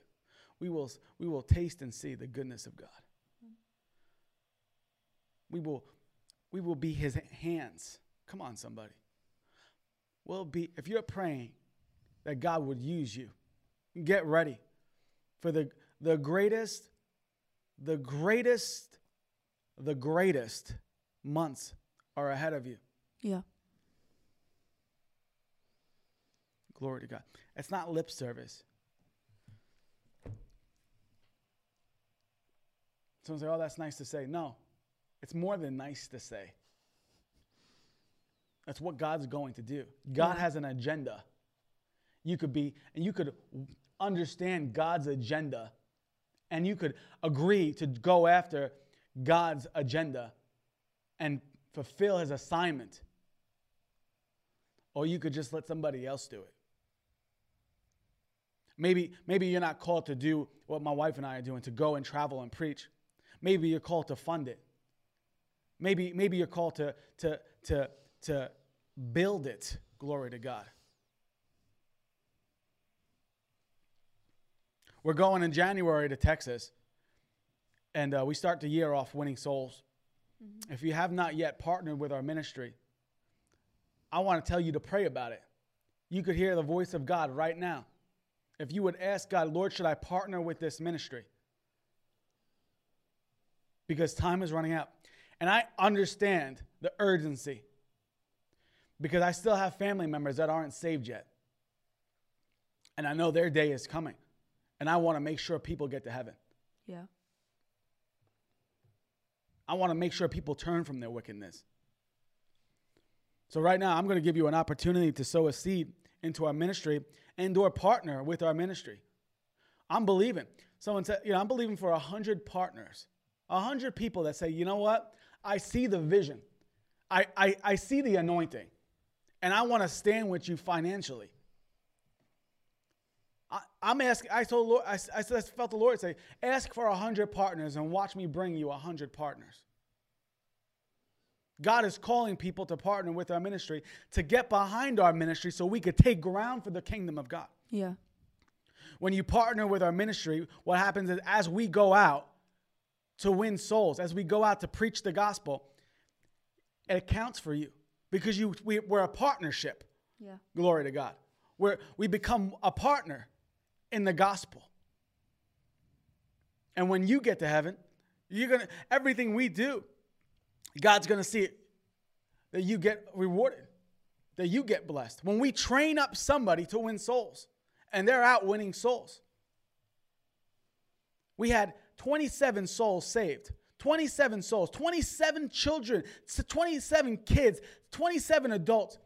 Speaker 3: We will we will taste and see the goodness of god. We will we will be his hands. Come on somebody. We'll be if you're praying that god would use you get ready for the the greatest the greatest the greatest months are ahead of you.
Speaker 2: Yeah.
Speaker 3: Glory to God. It's not lip service. Someone say, oh, that's nice to say. No, it's more than nice to say. That's what God's going to do. God has an agenda. You could be, and you could understand God's agenda, and you could agree to go after God's agenda and fulfill his assignment. Or you could just let somebody else do it. Maybe, maybe you're not called to do what my wife and I are doing, to go and travel and preach. Maybe you're called to fund it. Maybe, maybe you're called to, to, to, to build it. Glory to God. We're going in January to Texas. and uh, we start the year off winning souls. If you have not yet partnered with our ministry, I want to tell you to pray about it. You could hear the voice of God right now. If you would ask God, Lord, should I partner with this ministry? Because time is running out. And I understand the urgency because I still have family members that aren't saved yet. And I know their day is coming. And I want to make sure people get to heaven.
Speaker 2: Yeah.
Speaker 3: I want to make sure people turn from their wickedness. So right now, I'm going to give you an opportunity to sow a seed into our ministry and or partner with our ministry. I'm believing. Someone said, you know, I'm believing for a hundred partners, a hundred people that say, you know what? I see the vision. I, I, I see the anointing. And I want to stand with you financially. I, I'm asking, I told Lord, I, I felt the Lord say, ask for a hundred partners and watch me bring you a hundred partners. God is calling people to partner with our ministry to get behind our ministry so we could take ground for the kingdom of God.
Speaker 2: Yeah.
Speaker 3: When you partner with our ministry, what happens is as we go out to win souls, as we go out to preach the gospel, it counts for you because you we, we're a partnership.
Speaker 2: Yeah.
Speaker 3: Glory to God. Where we become a partner in the gospel. And when you get to heaven, you're gonna everything we do, God's gonna see it that you get rewarded, that you get blessed. When we train up somebody to win souls, and they're out winning souls. We had 27 souls saved. 27 souls, 27 children, 27 kids, 27 adults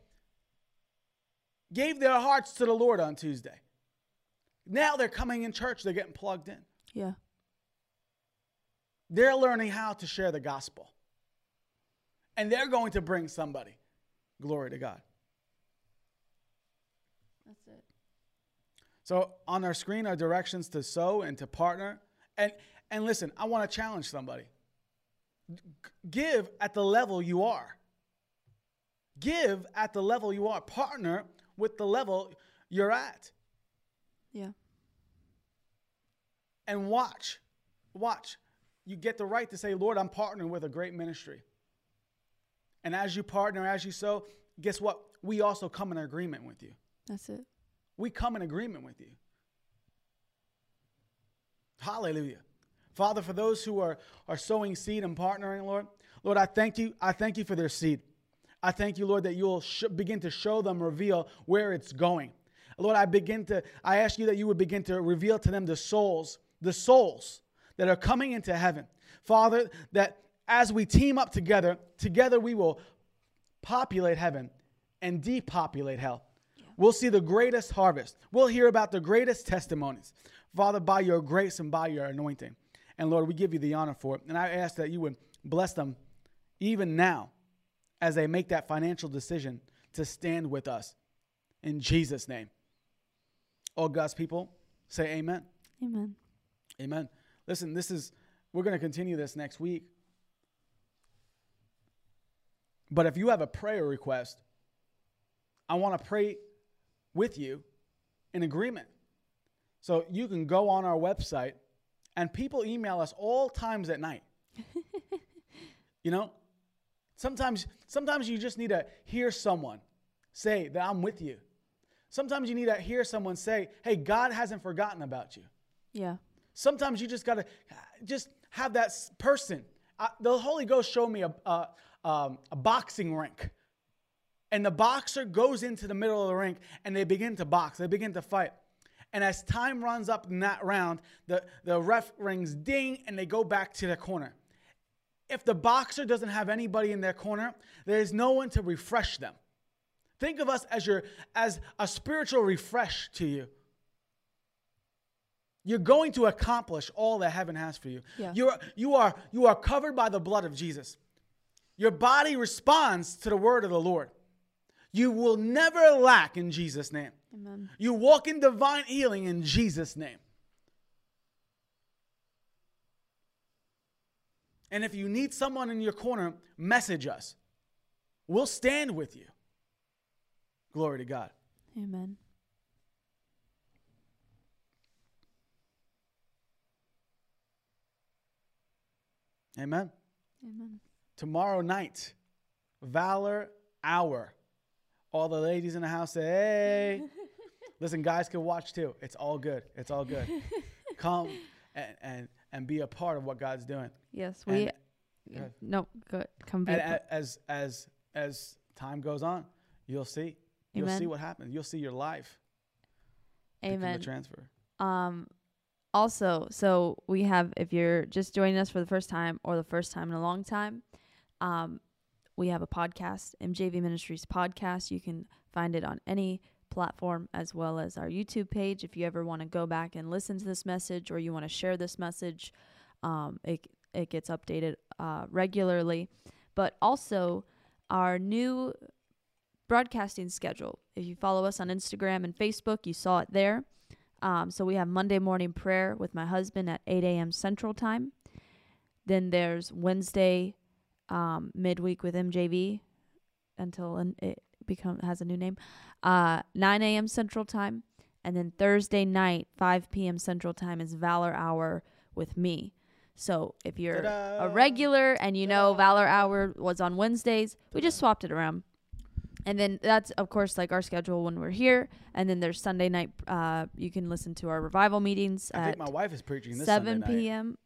Speaker 3: gave their hearts to the Lord on Tuesday. Now they're coming in church, they're getting plugged in.
Speaker 2: Yeah.
Speaker 3: They're learning how to share the gospel. And they're going to bring somebody. Glory to God.
Speaker 2: That's it.
Speaker 3: So on our screen are directions to sow and to partner. And and listen, I want to challenge somebody. G- give at the level you are. Give at the level you are. Partner with the level you're at.
Speaker 2: Yeah.
Speaker 3: And watch. Watch. You get the right to say, Lord, I'm partnering with a great ministry. And as you partner, as you sow, guess what? We also come in agreement with you.
Speaker 2: That's it.
Speaker 3: We come in agreement with you. Hallelujah. Father, for those who are, are sowing seed and partnering, Lord, Lord, I thank you. I thank you for their seed. I thank you, Lord, that you'll sh- begin to show them, reveal where it's going. Lord, I begin to, I ask you that you would begin to reveal to them the souls, the souls that are coming into heaven. Father, that as we team up together, together we will populate heaven and depopulate hell. We'll see the greatest harvest. We'll hear about the greatest testimonies. Father, by your grace and by your anointing. And Lord, we give you the honor for it. And I ask that you would bless them even now as they make that financial decision to stand with us. In Jesus' name. All God's people say amen.
Speaker 2: Amen.
Speaker 3: Amen. Listen, this is, we're going to continue this next week. But if you have a prayer request, I want to pray with you in agreement. So you can go on our website and people email us all times at night. (laughs) you know, sometimes sometimes you just need to hear someone say that I'm with you. Sometimes you need to hear someone say, "Hey, God hasn't forgotten about you."
Speaker 2: Yeah.
Speaker 3: Sometimes you just got to just have that person. Uh, the Holy Ghost showed me a, a, um, a boxing rink. And the boxer goes into the middle of the rink and they begin to box, they begin to fight. And as time runs up in that round, the, the ref rings ding and they go back to their corner. If the boxer doesn't have anybody in their corner, there is no one to refresh them. Think of us as your as a spiritual refresh to you. You're going to accomplish all that heaven has for you.
Speaker 2: Yeah.
Speaker 3: You're, you, are, you are covered by the blood of Jesus. Your body responds to the word of the Lord. You will never lack in Jesus' name.
Speaker 2: Amen.
Speaker 3: You walk in divine healing in Jesus' name. And if you need someone in your corner, message us. We'll stand with you. Glory to God.
Speaker 2: Amen.
Speaker 3: Amen.
Speaker 2: Amen.
Speaker 3: Tomorrow night, Valor Hour. All the ladies in the house say, hey. (laughs) Listen, guys can watch too. It's all good. It's all good. (laughs) Come and, and, and be a part of what God's doing.
Speaker 2: Yes, we.
Speaker 3: And-
Speaker 2: no, good. Come be.
Speaker 3: And
Speaker 2: a
Speaker 3: as as as time goes on, you'll see. You'll see what happens. You'll see your life
Speaker 2: Amen.
Speaker 3: the transfer.
Speaker 2: Um, also, so we have if you're just joining us for the first time or the first time in a long time, um, we have a podcast, MJV Ministries podcast. You can find it on any platform as well as our YouTube page. If you ever want to go back and listen to this message or you want to share this message, um, it it gets updated uh, regularly. But also our new broadcasting schedule. If you follow us on Instagram and Facebook, you saw it there. Um, so we have Monday morning prayer with my husband at 8 a.m. Central Time. Then there's Wednesday um, midweek with MJV until an- it become has a new name. Uh, 9 a.m. Central Time, and then Thursday night 5 p.m. Central Time is Valor Hour with me. So if you're a
Speaker 3: Ta-da!
Speaker 2: regular and you know Valor Hour was on Wednesdays, we just swapped it around. And then that's of course like our schedule when we're here. And then there's Sunday night. Uh, you can listen to our revival meetings
Speaker 3: I
Speaker 2: at
Speaker 3: think my wife is preaching this
Speaker 2: 7
Speaker 3: Sunday night.
Speaker 2: p.m.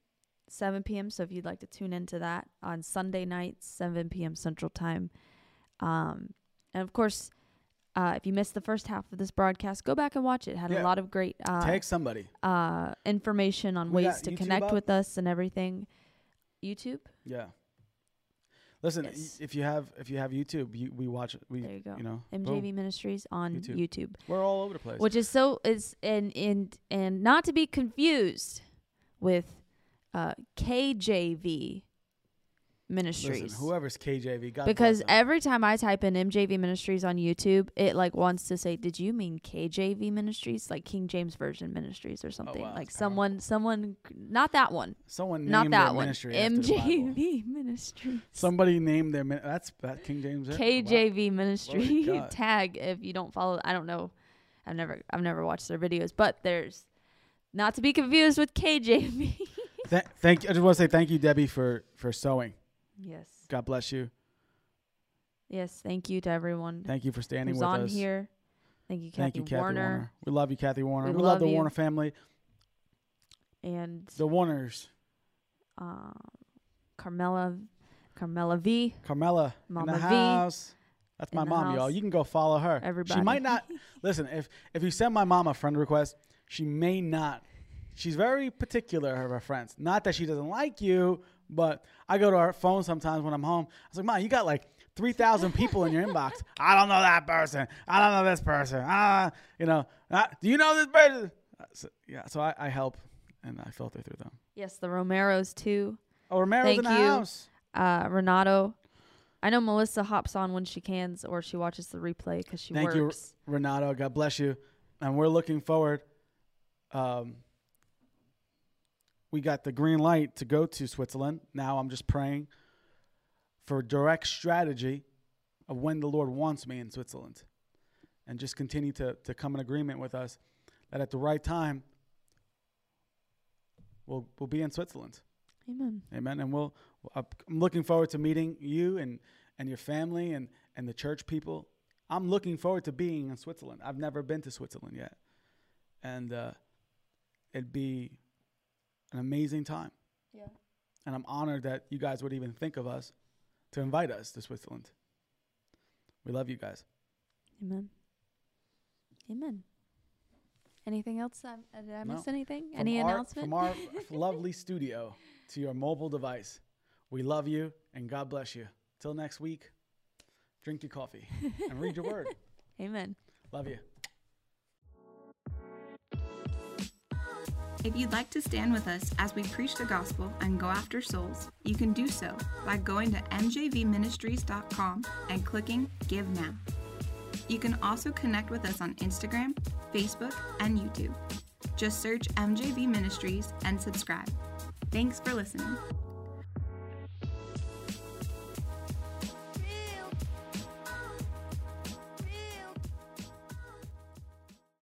Speaker 2: 7 p.m. So if you'd like to tune into that on Sunday nights, 7 p.m. Central Time. Um, and of course, uh, if you missed the first half of this broadcast, go back and watch it. It had
Speaker 3: Yeah.
Speaker 2: a lot of great uh,
Speaker 3: Take somebody.
Speaker 2: uh, information on
Speaker 3: We
Speaker 2: ways to
Speaker 3: YouTube
Speaker 2: connect
Speaker 3: up?
Speaker 2: with us and everything. YouTube.
Speaker 3: Yeah. Listen, y- if you have if you have YouTube, you, we watch it. We
Speaker 2: There you go.
Speaker 3: you know
Speaker 2: MJV
Speaker 3: boom.
Speaker 2: Ministries on
Speaker 3: YouTube.
Speaker 2: YouTube.
Speaker 3: We're all over the place.
Speaker 2: which is so is and and and not to be confused with uh KJV Ministries.
Speaker 3: Listen, whoever's KJV, God
Speaker 2: because every time I type in MJV Ministries on YouTube, it like wants to say, "Did you mean KJV Ministries, like King James Version Ministries or something?"
Speaker 3: Wow,
Speaker 2: like
Speaker 3: that's
Speaker 2: someone, someone, not that one,
Speaker 3: someone named
Speaker 2: not
Speaker 3: their
Speaker 2: that one.
Speaker 3: ministry after the Bible.
Speaker 2: MJV (laughs) Ministries.
Speaker 3: Somebody named their min- that's that King James. Oh, wow.
Speaker 2: KJV Ministry (laughs) tag if you don't follow. I don't know. I've never I've never watched their videos, but there's not to be confused with KJV. (laughs)
Speaker 3: Th- thank. I just want to say thank you, Debbie, for for sowing.
Speaker 2: yes.
Speaker 3: God bless you.
Speaker 2: Yes. Thank you to everyone
Speaker 3: Thank you for standing
Speaker 2: who's
Speaker 3: with
Speaker 2: on
Speaker 3: us.
Speaker 2: here. Thank you, Kathy,
Speaker 3: Thank you, Kathy
Speaker 2: Warner,
Speaker 3: Warner. We love you, Kathy Warner.
Speaker 2: We
Speaker 3: We, love,
Speaker 2: love
Speaker 3: the
Speaker 2: you.
Speaker 3: Warner family.
Speaker 2: and
Speaker 3: The Warners.
Speaker 2: uh, Carmela, Carmela V.
Speaker 3: Carmela
Speaker 2: Mama
Speaker 3: in the
Speaker 2: V.
Speaker 3: house. That's my mom, y'all. You can go follow her.
Speaker 2: Everybody.
Speaker 3: She might not (laughs) listen. If if you send my mom a friend request, she may not. She's very particular of her friends. Not that she doesn't like you, but I go to her phone sometimes when I'm home. I was like, Mom, you got like three thousand people in your inbox. I don't know that person. I don't know this person. Ah, you know. ah, do you know this person? Uh, So, yeah. So I, I help and I filter through them.
Speaker 2: Yes, the Romeros too.
Speaker 3: Oh, Romero's
Speaker 2: Thank
Speaker 3: in the
Speaker 2: you.
Speaker 3: house.
Speaker 2: Uh, Renato. I know Melissa hops on when she can, or she watches the replay because she
Speaker 3: Thank you. Renato. God bless you. And we're looking forward. Um, we got the green light to go to Switzerland. Now I'm just praying for direct strategy of when the Lord wants me in Switzerland. And just continue to, to come in agreement with us that at the right time, we'll, we'll be in Switzerland.
Speaker 2: Amen.
Speaker 3: Amen. And we'll, I'm looking forward to meeting you and, and your family and, and the church people. I'm looking forward to being in Switzerland. I've never been to Switzerland yet. And uh, it'd be an amazing time.
Speaker 2: Yeah.
Speaker 3: And I'm honored that you guys would even think of us to invite us to Switzerland. We love you guys.
Speaker 2: Amen. Amen. Anything else? Um, uh, did I
Speaker 3: No.
Speaker 2: miss anything?
Speaker 3: From
Speaker 2: Any
Speaker 3: our-
Speaker 2: announcement?
Speaker 3: From our (laughs) lovely studio to your mobile device. We love you and God bless you. Till next week, drink your coffee and read your word. (laughs)
Speaker 2: Amen.
Speaker 3: Love you.
Speaker 1: If you'd like to stand with us as we preach the gospel and go after souls, you can do so by going to mjvministries.com and clicking Give Now. You can also connect with us on Instagram, Facebook, and YouTube. Just search MJV Ministries and subscribe. Thanks for listening.